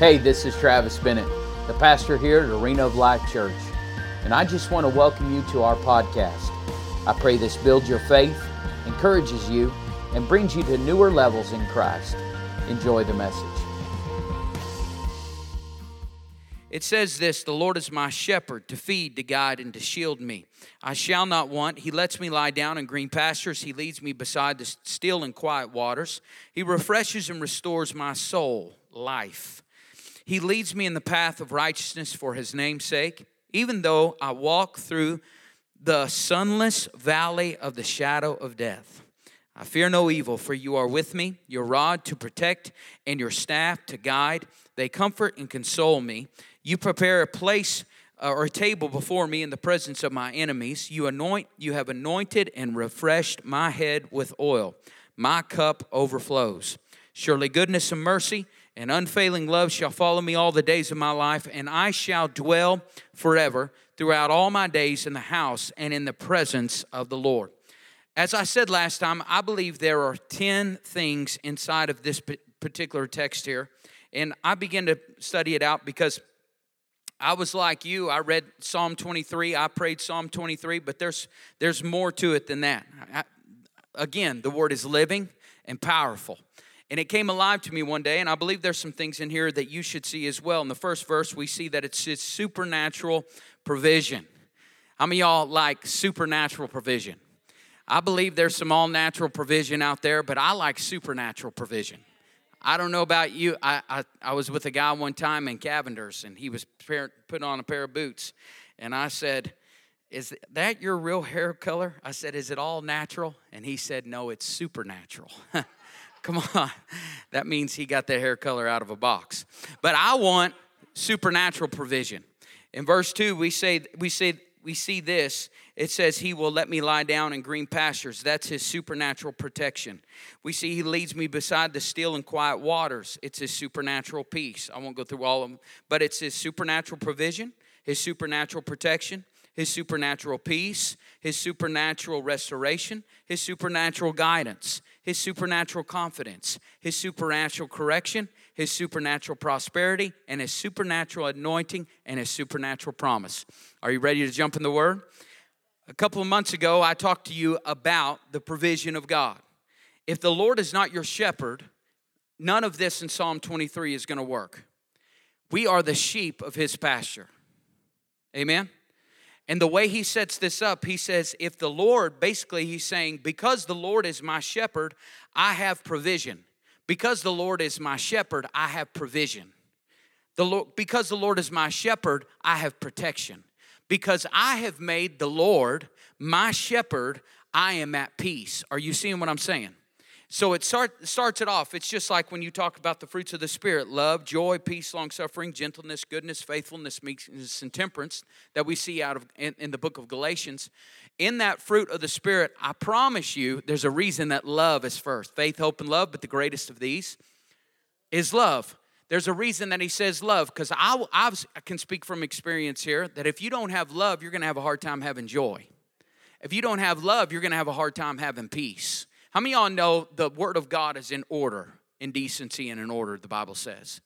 Hey, this is Travis Bennett, the pastor here at Arena of Life Church, and I just want to welcome you to our podcast. I pray this builds your faith, encourages you, and brings you to newer levels in Christ. Enjoy the message. It says this The Lord is my shepherd to feed, to guide, and to shield me. I shall not want. He lets me lie down in green pastures. He leads me beside the still and quiet waters. He refreshes and restores my soul, life. He leads me in the path of righteousness for his name's sake. Even though I walk through the sunless valley of the shadow of death, I fear no evil, for you are with me. Your rod to protect and your staff to guide, they comfort and console me. You prepare a place uh, or a table before me in the presence of my enemies. You anoint, you have anointed and refreshed my head with oil. My cup overflows. Surely goodness and mercy and unfailing love shall follow me all the days of my life, and I shall dwell forever throughout all my days in the house and in the presence of the Lord. As I said last time, I believe there are 10 things inside of this particular text here, and I began to study it out because I was like you. I read Psalm 23, I prayed Psalm 23, but there's there's more to it than that. I, again, the word is living and powerful. And it came alive to me one day, and I believe there's some things in here that you should see as well. In the first verse, we see that it's, supernatural provision. How many y'all like supernatural provision? I believe there's some all natural provision out there, but I like supernatural provision. I don't know about you. I, I, I was with a guy one time in Cavender's, and he was putting on a pair of boots. And I said, Is that your real hair color? I said, Is it all natural? And he said, No, it's supernatural. Come on. That means he got the hair color out of a box. But I want supernatural provision. In verse 2, we say we say we see this. It says he will let me lie down in green pastures. That's his supernatural protection. We see he leads me beside the still and quiet waters. It's his supernatural peace. I won't go through all of them, but it's his supernatural provision, his supernatural protection, his supernatural peace, his supernatural restoration, his supernatural guidance, his supernatural confidence, his supernatural correction, his supernatural prosperity, and his supernatural anointing and his supernatural promise. Are you ready to jump in the word? A couple of months ago, I talked to you about the provision of God. If the Lord is not your shepherd, none of this in Psalm 23 is going to work. We are the sheep of his pasture. Amen? And the way he sets this up, he says, if the Lord, basically, he's saying, because the Lord is my shepherd, I have provision. Because the Lord is my shepherd, I have provision. The Lord, because the Lord is my shepherd, I have protection. Because I have made the Lord my shepherd, I am at peace. Are you seeing what I'm saying? So it start, starts it off. It's just like when you talk about the fruits of the Spirit love, joy, peace, long suffering, gentleness, goodness, faithfulness, meekness, and temperance that we see out of in, in the book of Galatians. In that fruit of the Spirit, I promise you, there's a reason that love is first faith, hope, and love, but the greatest of these is love. There's a reason that he says love because I, I can speak from experience here that if you don't have love, you're going to have a hard time having joy. If you don't have love, you're going to have a hard time having peace. How many y'all know the Word of God is in order, in decency and in order, the Bible says?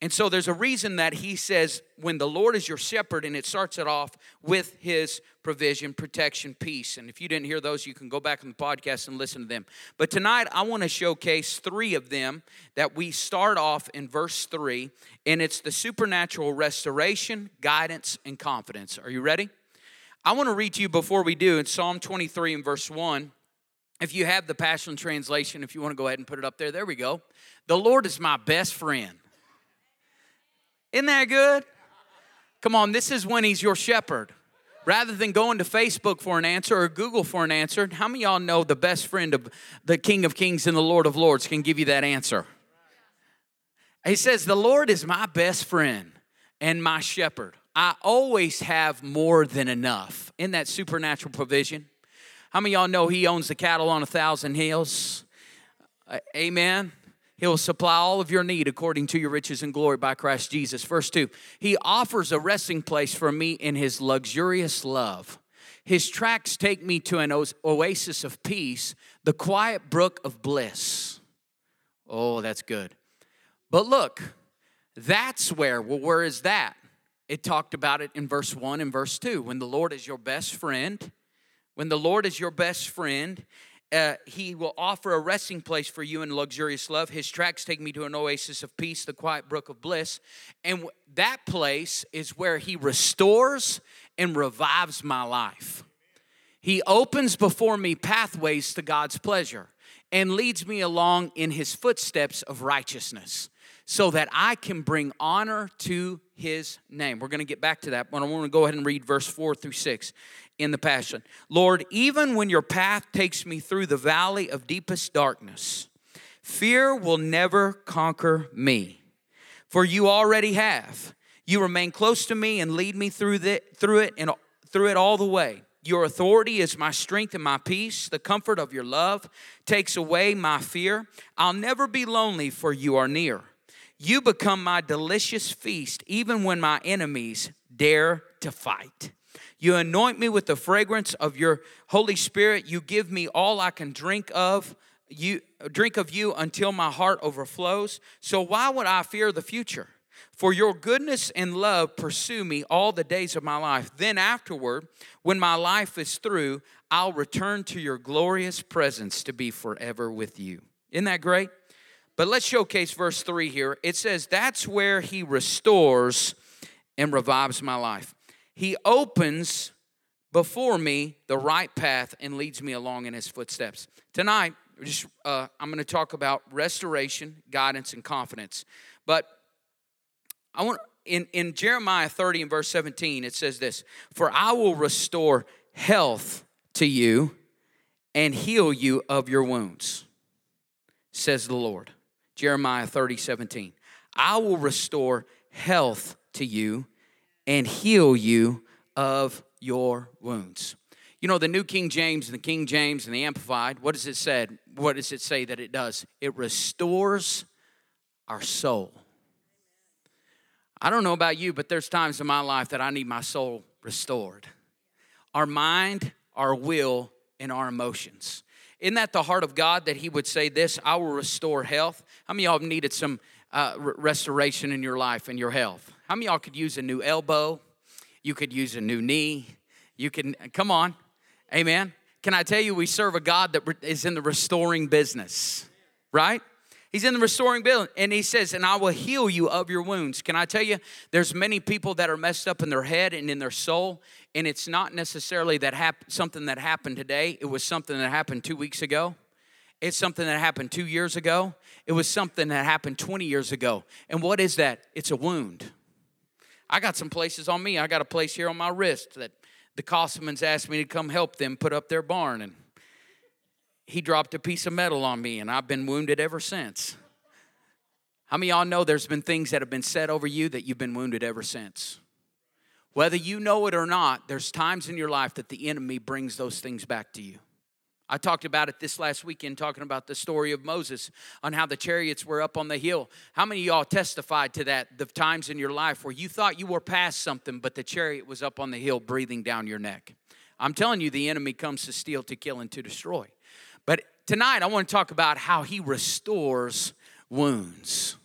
And so there's a reason that he says, when the Lord is your shepherd, and it starts it off with his provision, protection, peace. And if you didn't hear those, you can go back on the podcast and listen to them. But tonight, I want to showcase three of them that we start off in verse three, and it's the supernatural restoration, guidance, and confidence. Are you ready? I want to read to you before we do in Psalm 23 and verse 1. If you have the Passion Translation, if you want to go ahead and put it up there, there we go. The Lord is my best friend. Isn't that good? Come on, this is when He's your shepherd. Rather than going to Facebook for an answer or Google for an answer, how many y'all know the best friend of the King of Kings and the Lord of Lords can give you that answer? He says, The Lord is my best friend and my shepherd. I always have more than enough in that supernatural provision. How many y'all know he owns the cattle on a thousand hills? Uh, amen. He'll supply all of your need according to your riches and glory by Christ Jesus. Verse 2 He offers a resting place for me in His luxurious love. His tracks take me to an oasis of peace, the quiet brook of bliss. Oh, that's good. But look, That's where, well, where is that? It talked about it in verse 1 and verse 2. When the Lord is your best friend, when the Lord is your best friend, uh, he will offer a resting place for you in luxurious love. His tracks take me to an oasis of peace, the quiet brook of bliss. And that place is where he restores and revives my life. He opens before me pathways to God's pleasure and leads me along in his footsteps of righteousness so that I can bring honor to his name. We're going to get back to that, but I want to go ahead and read verse 4 through 6 in the Passion. Lord, even when your path takes me through the valley of deepest darkness, fear will never conquer me, for you already have. You remain close to me and lead me through, the, through it and through it all the way. Your authority is my strength and my peace. The comfort of your love takes away my fear. I'll never be lonely, for you are near. You become my delicious feast, even when my enemies dare to fight. You anoint me with the fragrance of your Holy Spirit. You give me all I can drink of. You drink of you until my heart overflows. So why would I fear the future? For your goodness and love pursue me all the days of my life. Then afterward, when my life is through, I'll return to your glorious presence to be forever with you. Isn't that great? But let's showcase verse 3 here. It says, That's where he restores and revives my life. He opens before me the right path and leads me along in his footsteps. Tonight, just uh, I'm going to talk about restoration, guidance, and confidence. But I want in, in Jeremiah 30 and verse 17, it says this For I will restore health to you and heal you of your wounds, says the Lord. Jeremiah 30, 17. I will restore health to you and heal you of your wounds. You know, the New King James and the King James and the Amplified, what does it say? What does it say that it does? It restores our soul. I don't know about you, but there's times in my life that I need my soul restored. Our mind, our will, and our emotions. Isn't that the heart of God that He would say this? I will restore health. How many of y'all have needed some uh, restoration in your life and your health? How many of y'all could use a new elbow? You could use a new knee. You can, come on. Amen. Can I tell you, we serve a God that is in the restoring business, right? He's in the restoring building and he says, "And I will heal you of your wounds." Can I tell you, there's many people that are messed up in their head and in their soul, and it's not necessarily that hap- something that happened today. It was something that happened two weeks ago. It's something that happened two years ago. It was something that happened 20 years ago. And what is that? It's a wound. I got some places on me. I got a place here on my wrist that the Cosmans asked me to come help them put up their barn, and he dropped a piece of metal on me, and I've been wounded ever since. How many y'all know there's been things that have been said over you that you've been wounded ever since? Whether you know it or not, there's times in your life that the enemy brings those things back to you. I talked about it this last weekend, talking about the story of Moses on how the chariots were up on the hill. How many of y'all testified to that? The times in your life where you thought you were past something, but the chariot was up on the hill breathing down your neck. I'm telling you, the enemy comes to steal, to kill, and to destroy. Tonight, I want to talk about how he restores wounds.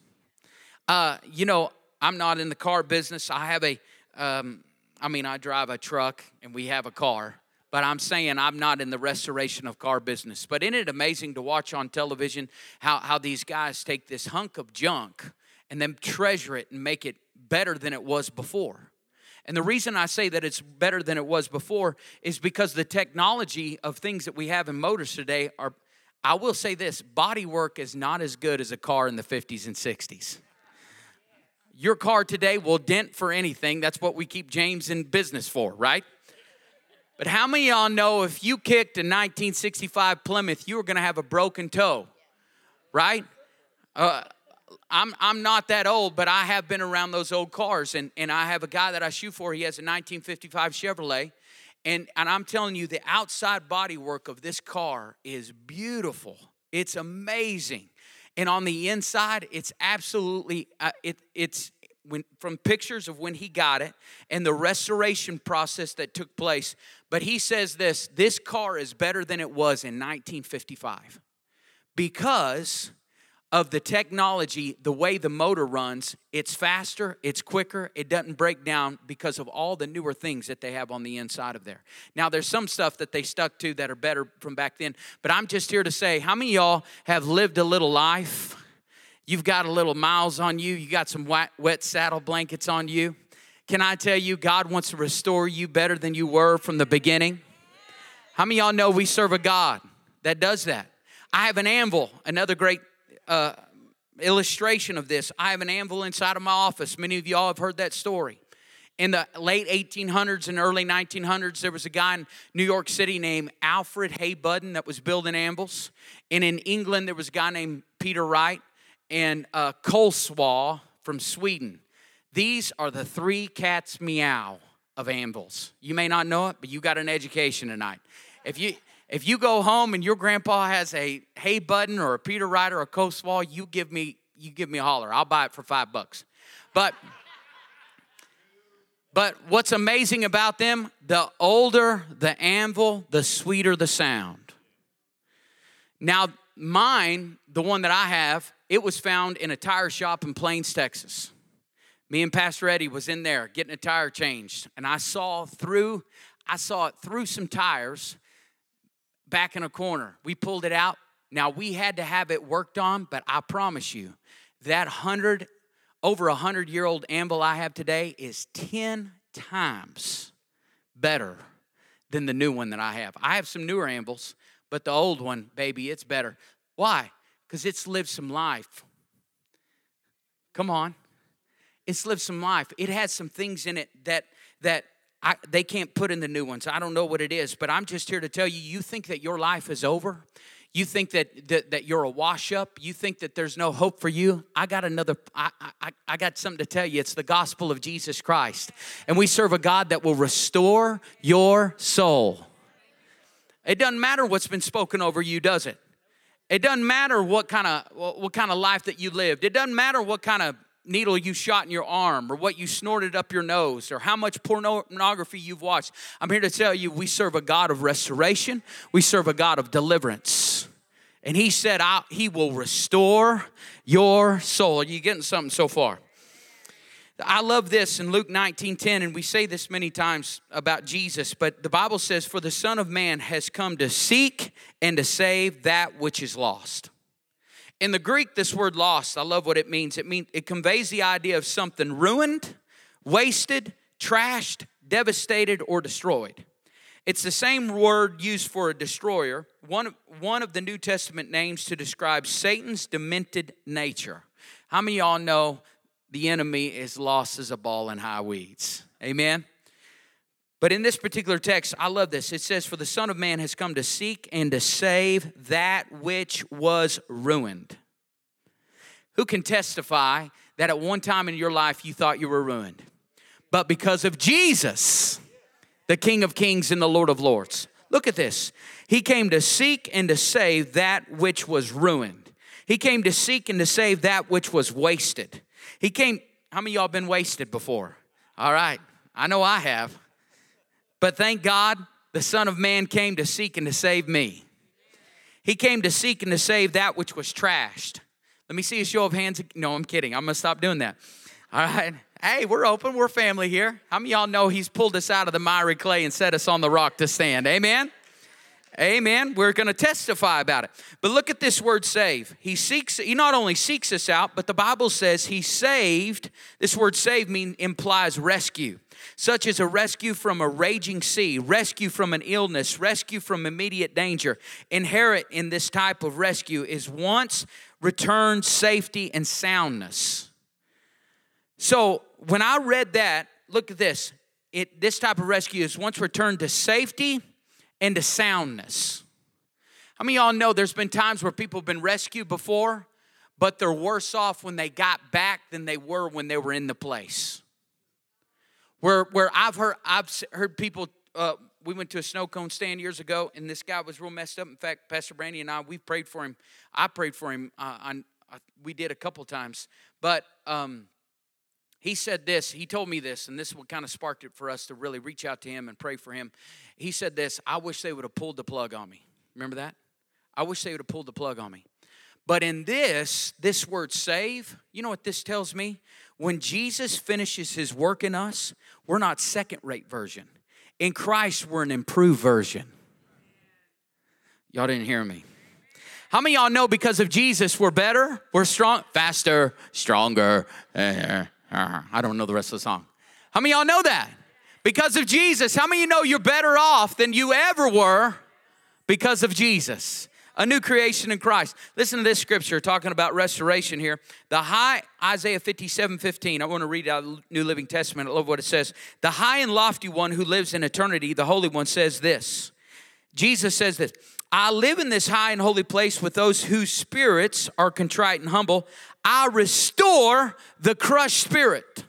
Uh, you know, I'm not in the car business. I have a, um, I mean, I drive a truck and we have a car but I'm saying I'm not in the restoration of car business. But isn't it amazing to watch on television how, how these guys take this hunk of junk and then treasure it and make it better than it was before? And the reason I say that it's better than it was before is because the technology of things that we have in motors today are, I will say this body work is not as good as a car in the 50s and 60s. Your car today will dent for anything. That's what we keep James in business for, right? But how many y'all know if you kicked a 1965 Plymouth, you were going to have a broken toe, right? Uh, I'm, I'm not that old, but I have been around those old cars. And, and I have a guy that I shoot for. He has a 1955 Chevrolet. And, and I'm telling you, the outside bodywork of this car is beautiful. It's amazing. And on the inside, it's absolutely, uh, it, it's, when, from pictures of when he got it and the restoration process that took place. But he says this this car is better than it was in 1955 because of the technology, the way the motor runs, it's faster, it's quicker, it doesn't break down because of all the newer things that they have on the inside of there. Now, there's some stuff that they stuck to that are better from back then, but I'm just here to say, how many y'all have lived a little life? You've got a little miles on you, you got some wet, wet saddle blankets on you. Can I tell you, God wants to restore you better than you were from the beginning? How many y'all know we serve a God that does that? I have an anvil, another great uh, illustration of this. I have an anvil inside of my office. Many of y'all have heard that story. In the late 1800s and early 1900s, there was a guy in New York City named Alfred Hay-Budden that was building anvils. And in England, there was a guy named Peter Wright and uh, Kohlswa from Sweden. These are the three cats meow of anvils. You may not know it, but you got an education tonight. If you if you go home and your grandpa has a Hay-Budden or a Peter Wright or a Coastwall, you give me you give me a holler. I'll buy it for five bucks. But but what's amazing about them, the older the anvil, the sweeter the sound. Now, mine, the one that I have, it was found in a tire shop in Plains, Texas. Me and Pastor Eddie was in there getting a tire changed, and I saw through I saw it through some tires back in a corner. We pulled it out. Now we had to have it worked on, but I promise you, that hundred over a hundred year old anvil I have today is 10 times better than the new one that I have. I have some newer anvils, but the old one, baby, it's better. Why? Because it's lived some life. Come on. It's lived some life. It has some things in it that that I, they can't put in the new ones. I don't know what it is, but I'm just here to tell you you think that your life is over? You think that, that, that you're a wash up? You think that there's no hope for you? I got another, I, I, I got something to tell you. It's the gospel of Jesus Christ. And we serve a God that will restore your soul. It doesn't matter what's been spoken over you, does it? It doesn't matter what kind of what kind of life that you lived. It doesn't matter what kind of needle you shot in your arm or what you snorted up your nose or how much pornography you've watched. I'm here to tell you we serve a God of restoration, we serve a God of deliverance. And he said, I He will restore your soul. Are you getting something so far? I love this in Luke 19 10, and we say this many times about Jesus, but the Bible says, For the Son of Man has come to seek and to save that which is lost. In the Greek, this word lost, I love what it means. It means it conveys the idea of something ruined, wasted, trashed, devastated, or destroyed. It's the same word used for a destroyer, one, one of the New Testament names to describe Satan's demented nature. How many y'all know the enemy is lost as a ball in high weeds? Amen? But in this particular text, I love this. It says, For the Son of Man has come to seek and to save that which was ruined. Who can testify that at one time in your life you thought you were ruined? But because of Jesus, the King of Kings and the Lord of Lords. Look at this. He came to seek and to save that which was ruined. He came to seek and to save that which was wasted. He came, how many y'all been wasted before? All right, I know I have. But thank God the Son of Man came to seek and to save me. He came to seek and to save that which was trashed. Let me see a show of hands. No, I'm kidding. I'm going to stop doing that. All right. Hey, we're open. We're family here. How many y'all know He's pulled us out of the miry clay and set us on the rock to stand? Amen. Amen. We're going to testify about it. But look at this word save. He seeks he not only seeks us out, but the Bible says he saved. This word save mean implies rescue such as a rescue from a raging sea, rescue from an illness, rescue from immediate danger. Inherent in this type of rescue is once returned safety and soundness. So when I read that, look at this. It, this type of rescue is once returned to safety and to soundness. How many y'all know there's been times where people have been rescued before, but they're worse off when they got back than they were when they were in the place? Where where I've heard I've heard people. Uh, we went to a snow cone stand years ago, and this guy was real messed up. In fact, Pastor Brandy and I we prayed for him. I prayed for him. Uh, uh, we did a couple times, but um, he said this. He told me this, and this is what kind of sparked it for us to really reach out to him and pray for him. He said this. I wish they would have pulled the plug on me. Remember that? I wish they would have pulled the plug on me. But in this, this word save, you know what this tells me? When Jesus finishes his work in us, we're not second rate version. In Christ, we're an improved version. Y'all didn't hear me. How many y'all know because of Jesus we're better, we're strong, faster, stronger? I don't know the rest of the song. How many y'all know that? Because of Jesus. How many you know you're better off than you ever were because of Jesus? A new creation in Christ. Listen to this scripture talking about restoration here. The high, Isaiah 57 15. I want to read out New Living Testament. I love what it says. The high and lofty one who lives in eternity, the Holy One, says this. Jesus says this I live in this high and holy place with those whose spirits are contrite and humble. I restore the crushed spirit.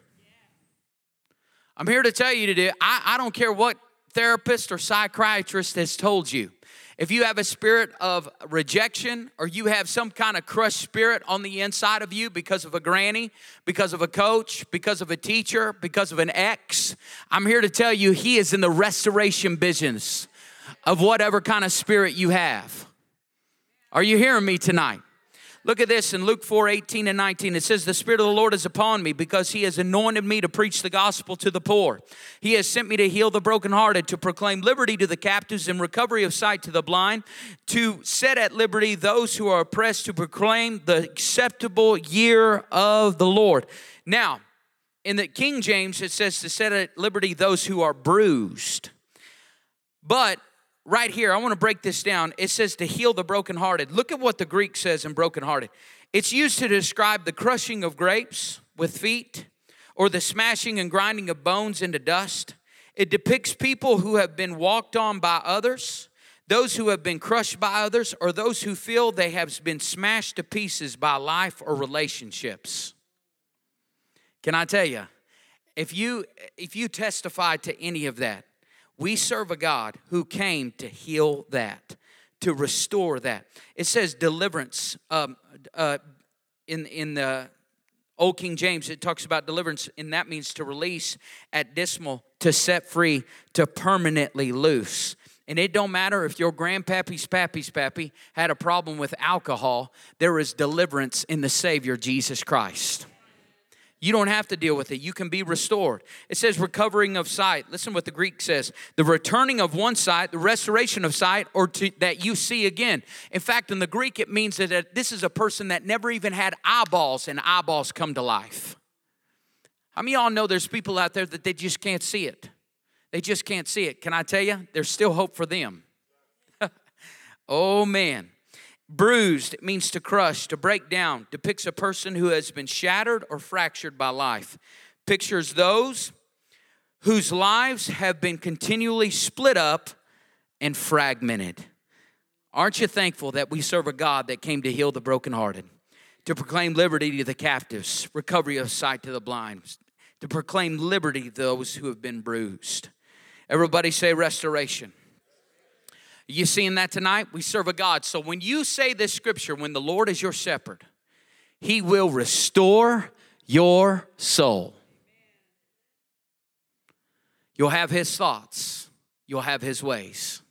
I'm here to tell you today, I, I don't care what therapist or psychiatrist has told you. If you have a spirit of rejection or you have some kind of crushed spirit on the inside of you because of a granny, because of a coach, because of a teacher, because of an ex, I'm here to tell you he is in the restoration business of whatever kind of spirit you have. Are you hearing me tonight? Look at this in Luke 4 18 and 19. It says, The Spirit of the Lord is upon me because He has anointed me to preach the gospel to the poor. He has sent me to heal the brokenhearted, to proclaim liberty to the captives and recovery of sight to the blind, to set at liberty those who are oppressed, to proclaim the acceptable year of the Lord. Now, in the King James, it says to set at liberty those who are bruised. But right here, I want to break this down. It says to heal the brokenhearted. Look at what the Greek says in brokenhearted. It's used to describe the crushing of grapes with feet or the smashing and grinding of bones into dust. It depicts people who have been walked on by others, those who have been crushed by others, or those who feel they have been smashed to pieces by life or relationships. Can I tell you, if you if you testify to any of that, we serve a God who came to heal that, to restore that. It says deliverance. Um, uh, in, in the Old King James, it talks about deliverance, and that means to release at dismal, to set free, to permanently loose. And it don't matter if your grandpappy's pappy's pappy had a problem with alcohol, there is deliverance in the Savior Jesus Christ. You don't have to deal with it. You can be restored. It says recovering of sight. Listen what the Greek says the returning of one sight, the restoration of sight, or to, that you see again. In fact, in the Greek, it means that this is a person that never even had eyeballs and eyeballs come to life. How many y'all know there's people out there that they just can't see it? They just can't see it. Can I tell you? There's still hope for them. oh, man. Bruised, means to crush, to break down, depicts a person who has been shattered or fractured by life. Pictures those whose lives have been continually split up and fragmented. Aren't you thankful that we serve a God that came to heal the brokenhearted, to proclaim liberty to the captives, recovery of sight to the blind, to proclaim liberty to those who have been bruised? Everybody say restoration. You seeing that tonight? We serve a God. So when you say this scripture, when the Lord is your shepherd, he will restore your soul. You'll have his thoughts, you'll have his ways.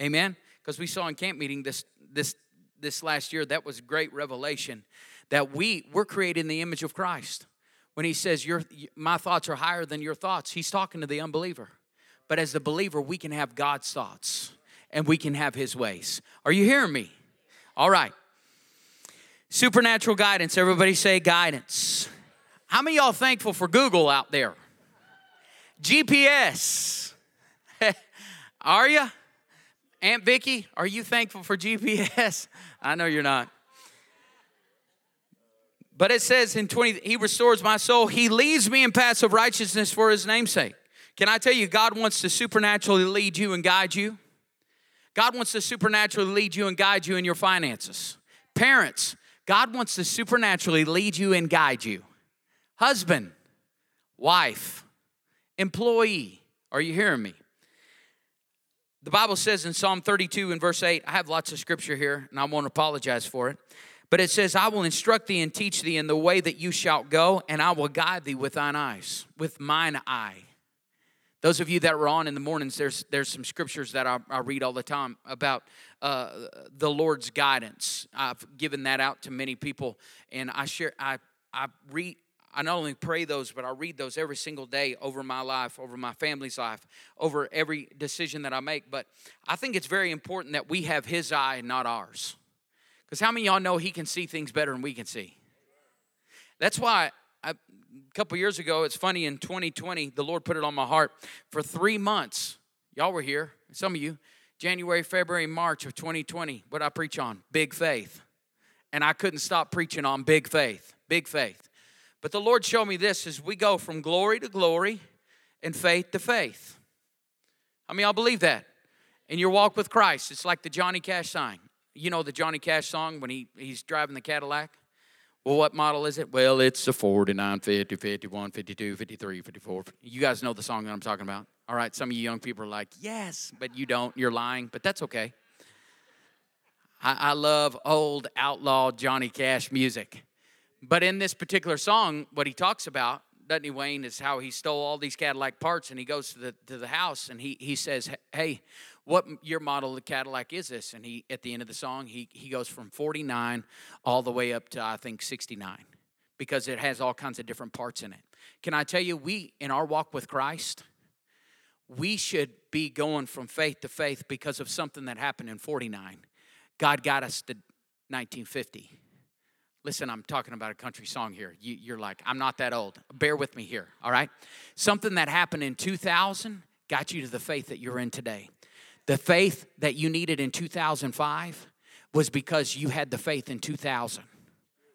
Amen? Because we saw in camp meeting this this this last year, that was great revelation that we we're created in the image of Christ. When he says your my thoughts are higher than your thoughts, he's talking to the unbeliever. But as the believer, we can have God's thoughts and we can have his ways. Are you hearing me? All right. Supernatural guidance. Everybody say guidance. How many y'all thankful for Google out there? GPS. are you? Aunt Vicky, are you thankful for GPS? I know you're not. But it says in 20, He restores my soul. He leads me in paths of righteousness for His namesake. Can I tell you, God wants to supernaturally lead you and guide you? God wants to supernaturally lead you and guide you in your finances. Parents, God wants to supernaturally lead you and guide you. Husband, wife, employee, are you hearing me? The Bible says in Psalm 32 and verse 8, I have lots of scripture here and I won't apologize for it. But it says, I will instruct thee and teach thee in the way that you shalt go, and I will guide thee with thine eyes, with mine eye. Those of you that were on in the mornings, there's, there's some scriptures that I, I read all the time about uh, the Lord's guidance. I've given that out to many people, and I share, I, I read, I not only pray those, but I read those every single day over my life, over my family's life, over every decision that I make. But I think it's very important that we have His eye and not ours. Because how many y'all know He can see things better than we can see? That's why I, a couple years ago, it's funny, in 2020, the Lord put it on my heart for three months. Y'all were here, some of you, January, February, March of 2020. What I preach on? Big faith. And I couldn't stop preaching on big faith, big faith. But the Lord showed me this as we go from glory to glory and faith to faith. I mean, I believe that. In your walk with Christ, it's like the Johnny Cash sign. You know the Johnny Cash song when he, he's driving the Cadillac? Well, what model is it? Well, it's a 49, 50, 51, 52, 53, 54. You guys know the song that I'm talking about. All right, some of you young people are like, yes, but you don't. You're lying, but that's okay. I, I love old outlaw Johnny Cash music. But in this particular song, what he talks about, doesn't Wayne, is how he stole all these Cadillac parts and he goes to the, to the house and he, he says, Hey, what your model of the Cadillac is this? And he, at the end of the song, he, he goes from 49 all the way up to, I think, 69 because it has all kinds of different parts in it. Can I tell you, we, in our walk with Christ, we should be going from faith to faith because of something that happened in 49. God got us to 1950. Listen, I'm talking about a country song here. You, are like, I'm not that old. Bear with me here, all right? Something that happened in 2000 got you to the faith that you're in today. The faith that you needed in 2005 was because you had the faith in 2000.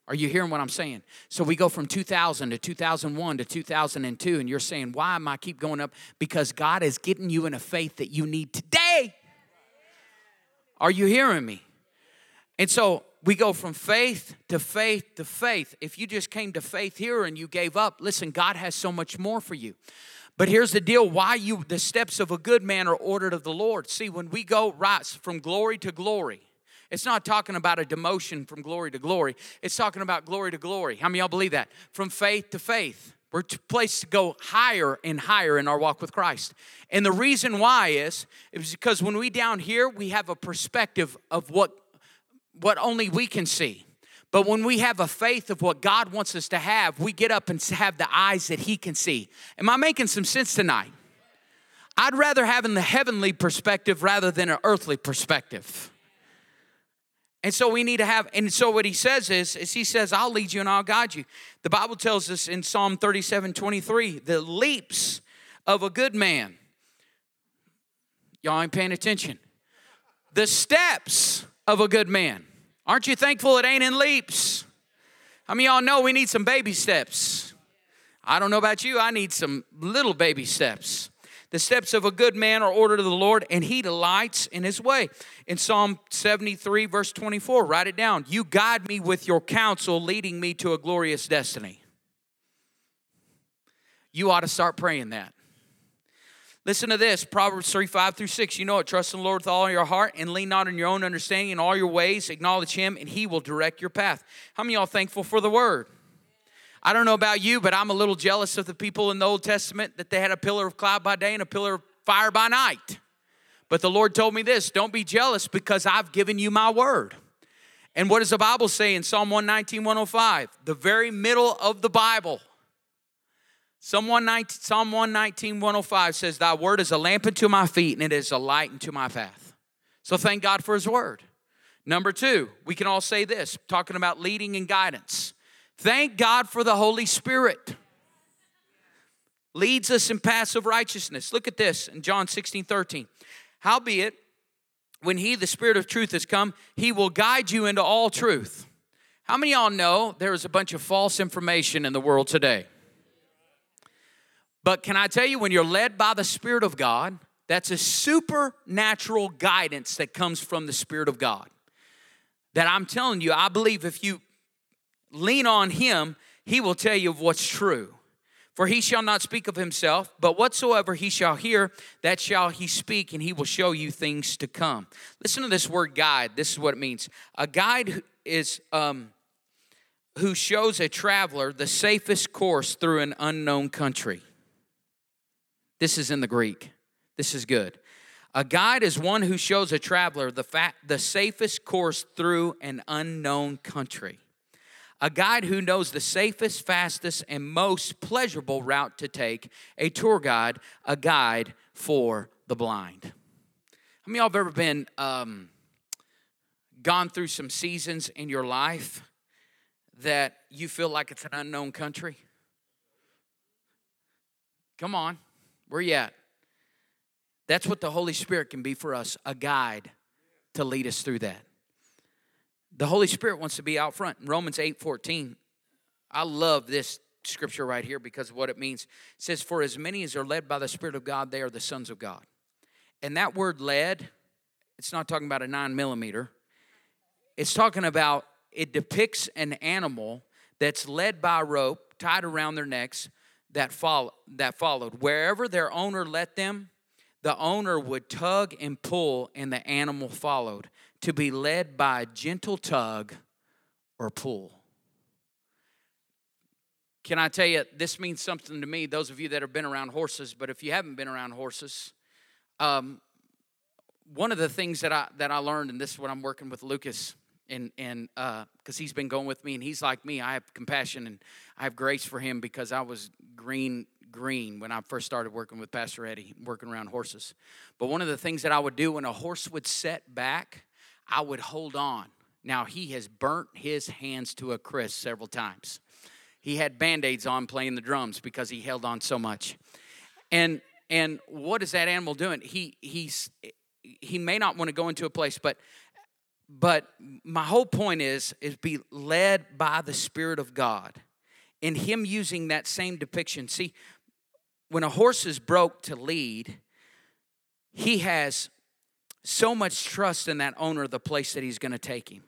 Are you hearing what I'm saying? So we go from 2000 to 2001 to 2002, and you're saying, Why am I keep going up? Because God is getting you in a faith that you need today. Are you hearing me? And so we go from faith to faith to faith. If you just came to faith here and you gave up, listen, God has so much more for you. But here's the deal why you the steps of a good man are ordered of the Lord. See, when we go right from glory to glory, it's not talking about a demotion from glory to glory. It's talking about glory to glory. How many y'all believe that? From faith to faith. We're placed to go higher and higher in our walk with Christ. And the reason why is, is because when we down here, we have a perspective of what, what only we can see. But when we have a faith of what God wants us to have, we get up and have the eyes that He can see. Am I making some sense tonight? I'd rather have in the heavenly perspective rather than an earthly perspective. And so we need to have, and so what he says is, is he says, I'll lead you and I'll guide you. The Bible tells us in Psalm 37, 23, the leaps of a good man. Y'all ain't paying attention. The steps of a good man Aren't you thankful it ain't in leaps? I mean, y'all know we need some baby steps. I don't know about you, I need some little baby steps. The steps of a good man are ordered to the Lord, and he delights in his way. In Psalm 73, verse 24, write it down. You guide me with your counsel, leading me to a glorious destiny. You ought to start praying that. Listen to this Proverbs 3 5 through 6. You know it. Trust in the Lord with all your heart and lean not on your own understanding. In all your ways, acknowledge Him, and He will direct your path. How many y'all thankful for the word? I don't know about you, but I'm a little jealous of the people in the Old Testament that they had a pillar of cloud by day and a pillar of fire by night. But the Lord told me this don't be jealous because I've given you my word. And what does the Bible say in Psalm 119, 105? The very middle of the Bible Psalm 119, Psalm 119, 105 says, Thy word is a lamp unto my feet and it is a light unto my path. So thank God for his word. Number two, we can all say this, talking about leading and guidance. Thank God for the Holy Spirit. Leads us in paths of righteousness. Look at this in John 16, 13. Howbeit, when he, the Spirit of truth, has come, he will guide you into all truth. How many y'all know there is a bunch of false information in the world today? But can I tell you, when you're led by the Spirit of God, that's a supernatural guidance that comes from the Spirit of God. That I'm telling you, I believe if you lean on Him, He will tell you of what's true. For he shall not speak of himself, but whatsoever he shall hear, that shall he speak, and he will show you things to come. Listen to this word guide. This is what it means. A guide is um, who shows a traveler the safest course through an unknown country. This is in the Greek. This is good. A guide is one who shows a traveler the, fa- the safest course through an unknown country. A guide who knows the safest, fastest, and most pleasurable route to take. A tour guide, a guide for the blind. How many of y'all have ever been um, gone through some seasons in your life that you feel like it's an unknown country? Come on, where you at? That's what the Holy Spirit can be for us a guide to lead us through that. The Holy Spirit wants to be out front. Romans 8 14, I love this scripture right here because of what it means. It says, For as many as are led by the Spirit of God, they are the sons of God. And that word led, it's not talking about a nine millimeter. It's talking about, it depicts an animal that's led by a rope tied around their necks that, follow, that followed. Wherever their owner let them, the owner would tug and pull, and the animal followed to be led by a gentle tug or pull. Can I tell you, this means something to me, those of you that have been around horses, but if you haven't been around horses, um, one of the things that I, that I learned, and this is what I'm working with Lucas, and and because uh, he's been going with me, and he's like me, I have compassion and I have grace for him because I was green green when I first started working with Pastor Eddie, working around horses. But one of the things that I would do when a horse would set back, I would hold on. Now, he has burnt his hands to a crisp several times. He had band aids on playing the drums because he held on so much. And and what is that animal doing? He he's he may not want to go into a place, but but my whole point is is be led by the Spirit of God. In him using that same depiction. See, when a horse is broke to lead, he has so much trust in that owner the place that he's going to take him.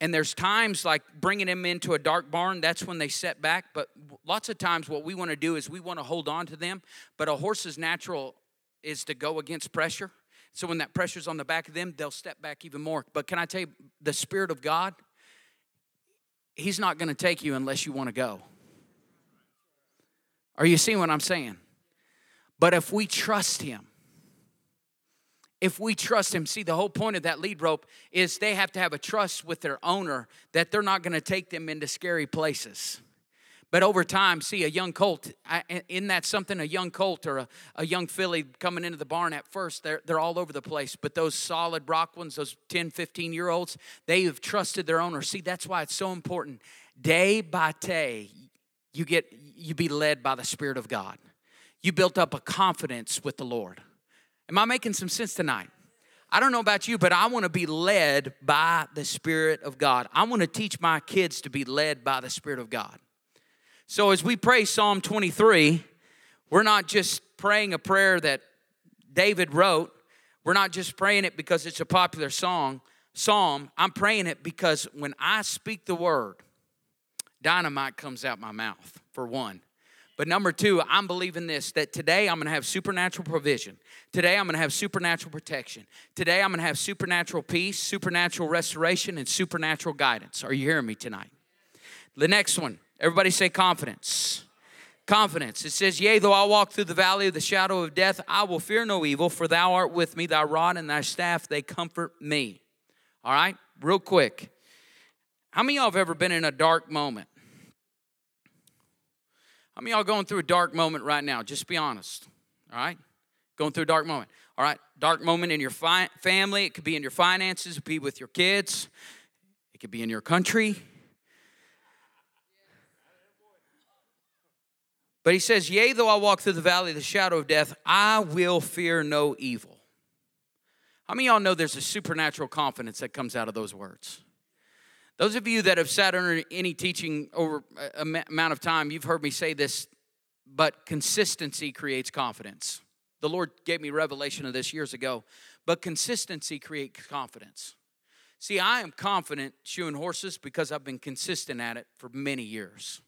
And there's times like bringing him into a dark barn, that's when they set back. But lots of times, what we want to do is we want to hold on to them. But a horse's natural is to go against pressure. So when that pressure's on the back of them, they'll step back even more. But can I tell you, the Spirit of God, He's not going to take you unless you want to go. Are you seeing what I'm saying? But if we trust Him, if we trust Him, see, the whole point of that lead rope is they have to have a trust with their owner that they're not going to take them into scary places. But over time, see, a young colt, in that something, a young colt or a, a young filly coming into the barn at first, they're, they're all over the place. But those solid rock ones, those 10, 15 year olds, they have trusted their owner. See, that's why it's so important. Day by day, you get you be led by the Spirit of God. You built up a confidence with the Lord. Am I making some sense tonight? I don't know about you, but I want to be led by the Spirit of God. I want to teach my kids to be led by the Spirit of God. So as we pray Psalm 23, we're not just praying a prayer that David wrote. We're not just praying it because it's a popular song, psalm. I'm praying it because when I speak the word, dynamite comes out my mouth, for one. But number two, I'm believing this that today I'm gonna have supernatural provision. Today I'm gonna have supernatural protection. Today I'm gonna have supernatural peace, supernatural restoration, and supernatural guidance. Are you hearing me tonight? The next one, everybody say confidence. Confidence. It says, Yea, though I walk through the valley of the shadow of death, I will fear no evil, for thou art with me, thy rod and thy staff, they comfort me. All right, real quick. How many of y'all have ever been in a dark moment? How many y'all going through a dark moment right now? Just be honest. All right? Going through a dark moment. All right? Dark moment in your fi- family. It could be in your finances. It could be with your kids. It could be in your country. But he says, Yea, though I walk through the valley of the shadow of death, I will fear no evil. How many y'all know there's a supernatural confidence that comes out of those words? Those of you that have sat under any teaching over a amount of time, you've heard me say this, but consistency creates confidence. The Lord gave me revelation of this years ago, but consistency creates confidence. See, I am confident shoeing horses because I've been consistent at it for many years.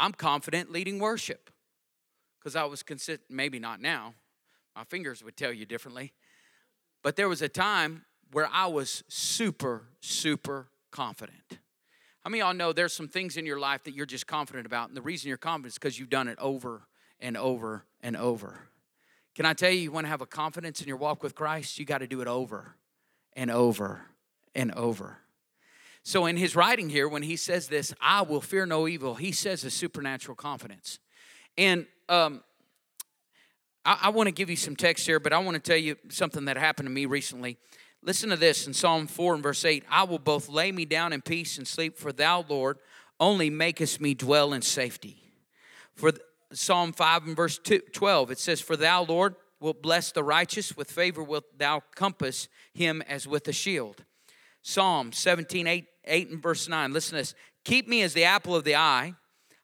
I'm confident leading worship because I was consistent, maybe not now. My fingers would tell you differently. But there was a time where I was super, super confident. How many of y'all know there's some things in your life that you're just confident about? And the reason you're confident is because you've done it over and over and over. Can I tell you, you want to have a confidence in your walk with Christ? You got to do it over and over and over. So, in his writing here, when he says this, I will fear no evil, he says a supernatural confidence. And um, I, I want to give you some text here, but I want to tell you something that happened to me recently. Listen to this in Psalm 4 and verse 8 I will both lay me down in peace and sleep, for thou, Lord, only makest me dwell in safety. For Psalm 5 and verse 12, it says, For thou, Lord, wilt bless the righteous, with favor wilt thou compass him as with a shield. Psalm 17, 8, 8 and verse 9, listen to this. Keep me as the apple of the eye,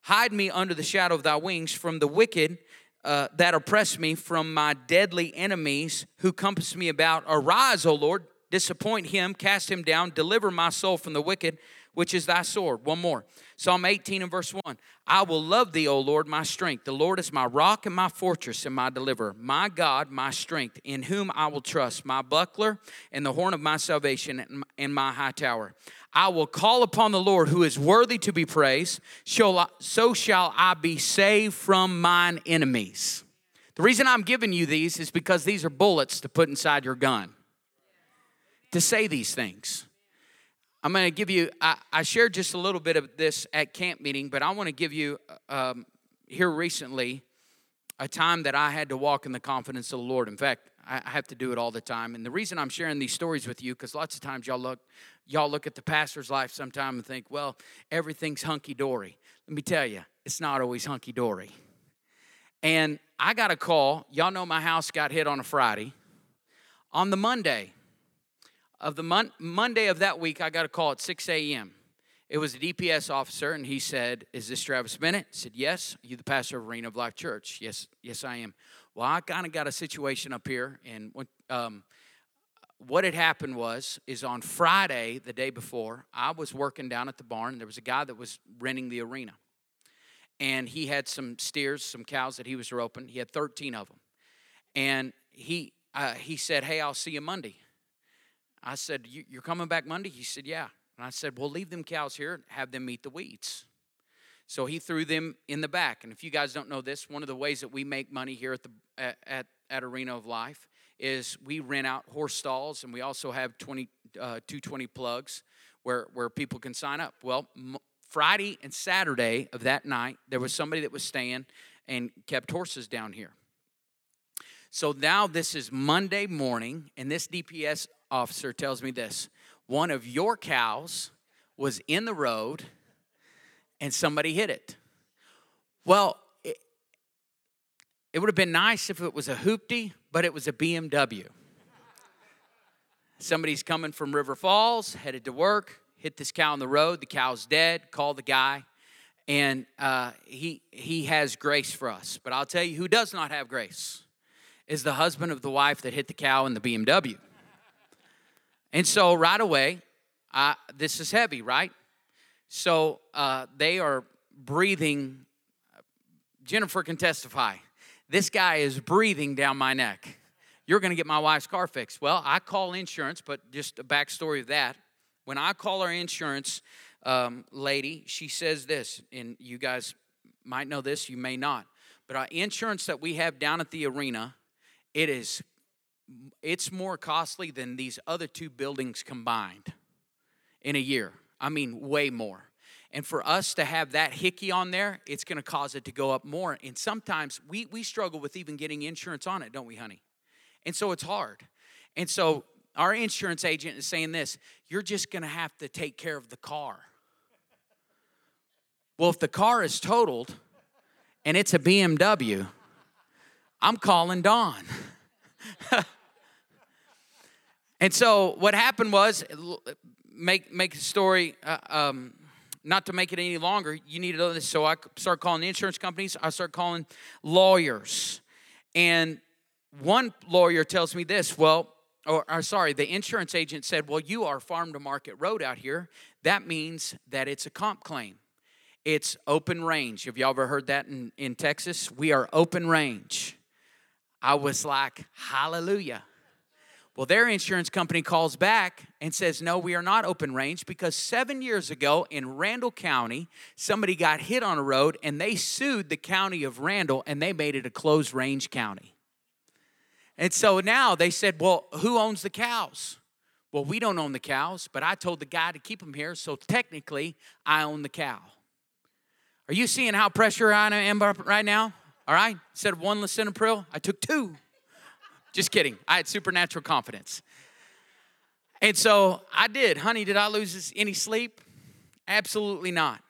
hide me under the shadow of thy wings from the wicked uh, that oppress me, from my deadly enemies who compass me about. Arise, O Lord, disappoint him, cast him down, deliver my soul from the wicked which is thy sword. One more. Psalm 18 and verse 1. I will love thee, O Lord, my strength. The Lord is my rock and my fortress and my deliverer, my God, my strength, in whom I will trust, my buckler and the horn of my salvation and my high tower. I will call upon the Lord who is worthy to be praised, so shall I be saved from mine enemies. The reason I'm giving you these is because these are bullets to put inside your gun to say these things. I'm going to give you, I, I, shared just a little bit of this at camp meeting, but I want to give you um, here recently a time that I had to walk in the confidence of the Lord. In fact, I, I have to do it all the time. And the reason I'm sharing these stories with you, because lots of times y'all look, y'all look at the pastor's life sometime and think, well, everything's hunky dory. Let me tell you, it's not always hunky dory. And I got a call. Y'all know my house got hit on a Friday. On the Monday, of the mon- Monday of that week, I got a call at 6 a.m. It was a DPS officer, and he said, "Is this Travis Bennett?" I said, "Yes." Are you the pastor of Arena Life Church? Yes, yes, I am. Well, I kind of got a situation up here, and um, what had happened was, is on Friday, the day before, I was working down at the barn. There was a guy that was renting the arena, and he had some steers, some cows that he was roping. He had 13 of them, and he uh, he said, "Hey, I'll see you Monday." I said, You're coming back Monday? He said, Yeah. And I said, Well, leave them cows here, have them eat the weeds. So he threw them in the back. And if you guys don't know this, one of the ways that we make money here at the at, at, Arena of Life is we rent out horse stalls and we also have 20, uh, 220 plugs where, where people can sign up. Well, m- Friday and Saturday of that night, there was somebody that was staying and kept horses down here. So now this is Monday morning, and this DPS officer tells me this one of your cows was in the road and somebody hit it. Well, it, it would have been nice if it was a hoopty, but it was a BMW. Somebody's coming from River Falls, headed to work, hit this cow on the road. The cow's dead. Call the guy, and uh, he he has grace for us. But I'll tell you, who does not have grace is the husband of the wife that hit the cow in the BMW. And so right away, this is heavy, right? So uh, they are breathing. Jennifer can testify. This guy is breathing down my neck. You're going to get my wife's car fixed. Well, I call insurance, but just a backstory of that. When I call our insurance um, lady, she says this, and you guys might know this, you may not. But our insurance that we have down at the arena, it is it's more costly than these other two buildings combined in a year. I mean, way more. And for us to have that hickey on there, it's going to cause it to go up more. And sometimes we, we struggle with even getting insurance on it, don't we, honey? And so it's hard. And so our insurance agent is saying this you're just going to have to take care of the car. Well, if the car is totaled and it's a BMW, I'm calling Dawn. And so what happened was, make make the story. Uh, um, not to make it any longer, you need to know this. So I start calling the insurance companies. I start calling lawyers, and one lawyer tells me this. Well, or, or, sorry, the insurance agent said, "Well, you are farm to market road out here. That means that it's a comp claim. It's open range. Have y'all ever heard that in, in Texas? We are open range." I was like, "Hallelujah." Well, their insurance company calls back and says, No, we are not open range because seven years ago in Randall County, somebody got hit on a road and they sued the county of Randall and they made it a closed range county. And so now they said, Well, who owns the cows? Well, we don't own the cows, but I told the guy to keep them here, so technically I own the cow. Are you seeing how pressure I am right now? All right? Instead of one lisinopril, I took two. Just kidding. I had supernatural confidence. And so I did. Honey, did I lose any sleep? Absolutely not.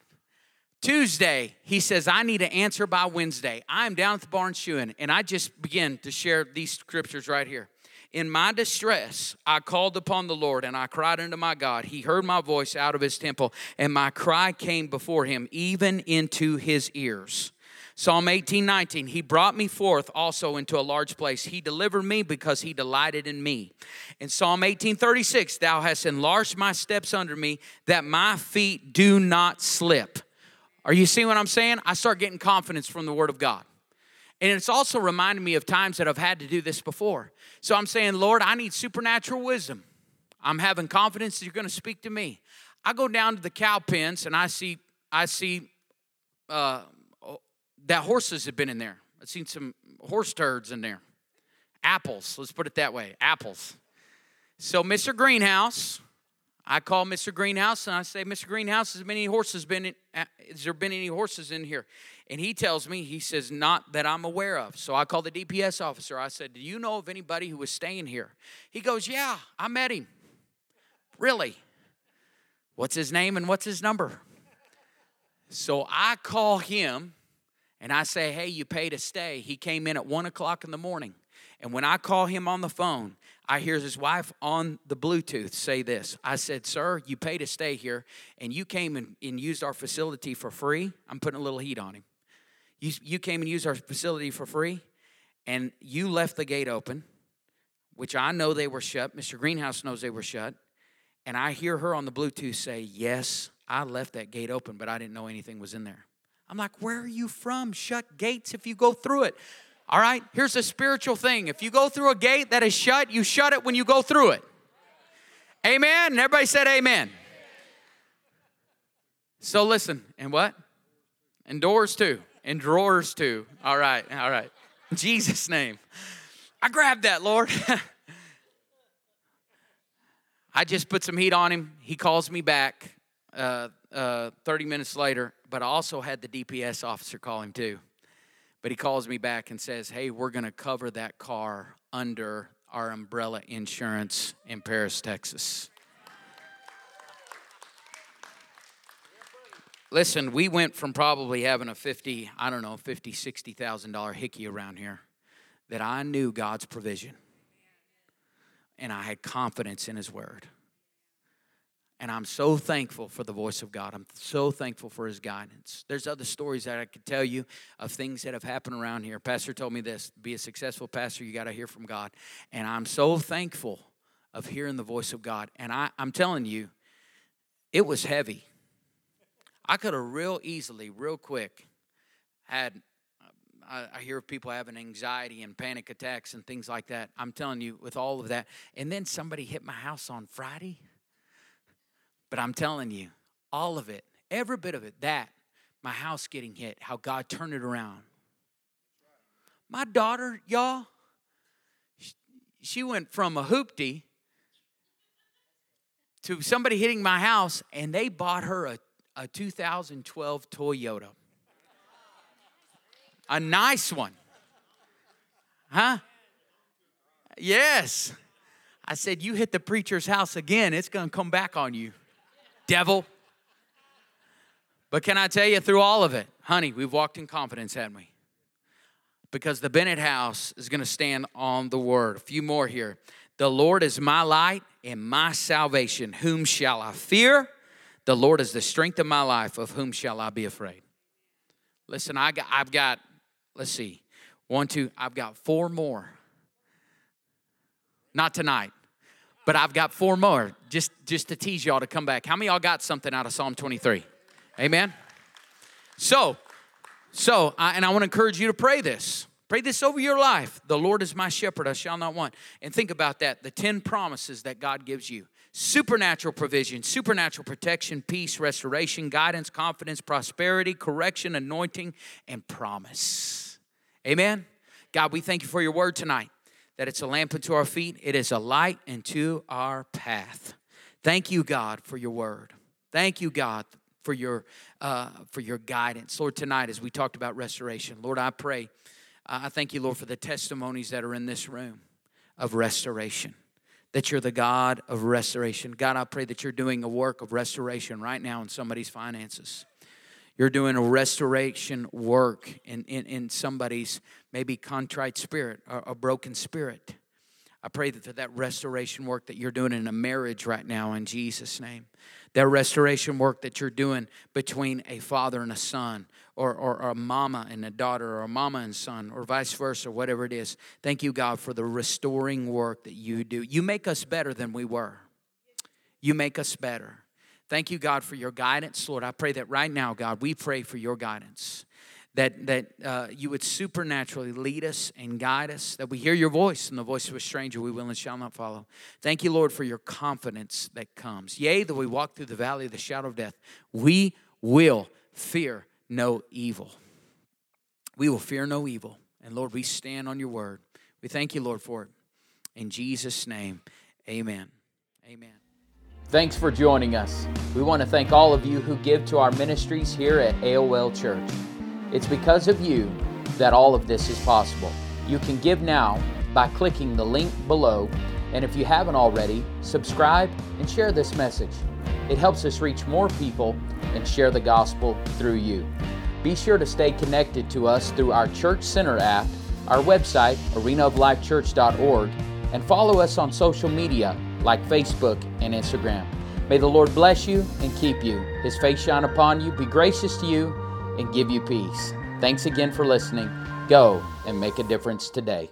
Tuesday, he says, I need an answer by Wednesday. I'm down at the barn shoeing, and I just begin to share these scriptures right here. In my distress, I called upon the Lord and I cried unto my God. He heard my voice out of his temple, and my cry came before him, even into his ears. Psalm 18, 19, He brought me forth also into a large place. He delivered me because He delighted in me. In Psalm 18, 36, Thou hast enlarged my steps under me, that my feet do not slip. Are you seeing what I'm saying? I start getting confidence from the Word of God. And it's also reminded me of times that I've had to do this before. So I'm saying, Lord, I need supernatural wisdom. I'm having confidence that you're going to speak to me. I go down to the cow pens and I see, I see uh, that horses have been in there. I've seen some horse turds in there. Apples, let's put it that way apples. So, Mr. Greenhouse, I call Mr. Greenhouse and I say, Mr. Greenhouse, has many horses been in, uh, has there been any horses in here? And he tells me, he says, not that I'm aware of. So I call the DPS officer. I said, Do you know of anybody who was staying here? He goes, Yeah, I met him. Really? What's his name and what's his number? So I call him and I say, hey, you pay to stay. He came in at one o'clock in the morning. And when I call him on the phone, I hear his wife on the Bluetooth say this. I said, Sir, you pay to stay here, and you came and, and used our facility for free. I'm putting a little heat on him. You, you came and used our facility for free, and you left the gate open, which I know they were shut. Mr. Greenhouse knows they were shut. And I hear her on the Bluetooth say, Yes, I left that gate open, but I didn't know anything was in there. I'm like, where are you from? Shut gates if you go through it. All right, here's a spiritual thing. If you go through a gate that is shut, you shut it when you go through it. Amen. And everybody said amen. So listen, and what? And doors too. And drawers too. All right, all right. In Jesus' name. I grabbed that, Lord. I just put some heat on him. He calls me back uh, uh, 30 minutes later but I also had the DPS officer call him too. But he calls me back and says, Hey, we're going to cover that car under our umbrella insurance in Paris, Texas. Listen, we went from probably having a 50, I don't know, 50, $60,000 hickey around here that I knew God's provision. And I had confidence in His word. And I'm so thankful for the voice of God. I'm so thankful for his guidance. There's other stories that I could tell you of things that have happened around here. Pastor told me this be a successful pastor, you got to hear from God. And I'm so thankful of hearing the voice of God. And I, I'm telling you, it was heavy. I could have real easily, real quick, had. I, hear people having anxiety and panic attacks and things like that. I'm telling you, with all of that. And then somebody hit my house on Friday but I'm telling you, all of it, every bit of it, that, my house getting hit, how God turned it around. My daughter, y'all, she went from a hoopty to somebody hitting my house, and they bought her a, a 2012 Toyota. A nice one. Huh? Yes. I said, You hit the preacher's house again, it's going to come back on you devil. But can I tell you, through all of it, honey, we've walked in confidence, haven't we? Because the Bennett house is going to stand on the word. A few more here. The Lord is my light and my salvation. Whom shall I fear? The Lord is the strength of my life. Of whom shall I be afraid? Listen, I got, I've got, let's see, one, two, I've got four more. Not tonight. But I've got four more just, just to tease y'all to come back. How many y'all got something out of Psalm 23? Amen? So, so, I, and I want to encourage you to pray this. Pray this over your life. The Lord is my shepherd, I shall not want. And think about that the 10 promises that God gives you supernatural provision, supernatural protection, peace, restoration, guidance, confidence, prosperity, correction, anointing, and promise. Amen. God, we thank you for your word tonight, that it's a lamp unto our feet, it is a light into our path. Thank you, God, for your word. Thank you, God, for your uh, for your guidance, Lord. Tonight, as we talked about restoration, Lord, I pray. I thank you, Lord, for the testimonies that are in this room of restoration that you're the God of restoration. God, I pray that you're doing a work of restoration right now in somebody's finances. You're doing a restoration work in, in, in somebody's maybe contrite spirit or a broken spirit. I pray that for that restoration work that you're doing in a marriage right now in Jesus' name that restoration work that you're doing between a father and a son, or, or, or, a mama and a daughter, or a mama and son, or vice versa, whatever it is. Thank you, God, for the restoring work that you do. You make us better than we were. You make us better. Thank you, God, for your guidance. Lord, I pray that right now, God, we pray for your guidance that, that uh, you would supernaturally lead us and guide us, that we hear your voice and the voice of a stranger we will and shall not follow. Thank you, Lord, for your confidence that comes. Yea, though we walk through the valley of the shadow of death, we will fear no evil. We will fear no evil. And Lord, we stand on your word. We thank you, Lord, for it. In Jesus' name, amen. Amen. Thanks for joining us. We want to thank all of you who give to our ministries here at AOL Church. It's because of you that all of this is possible. You can give now by clicking the link below, and if you haven't already, subscribe and share this message. It helps us reach more people and share the gospel through you. Be sure to stay connected to us through our Church Center app, our website, arenaoflifechurch.org, and follow us on social media like Facebook and Instagram. May the Lord bless you and keep you. His face shine upon you, be gracious to you, and give you peace. Thanks again for listening. Go and make a difference today.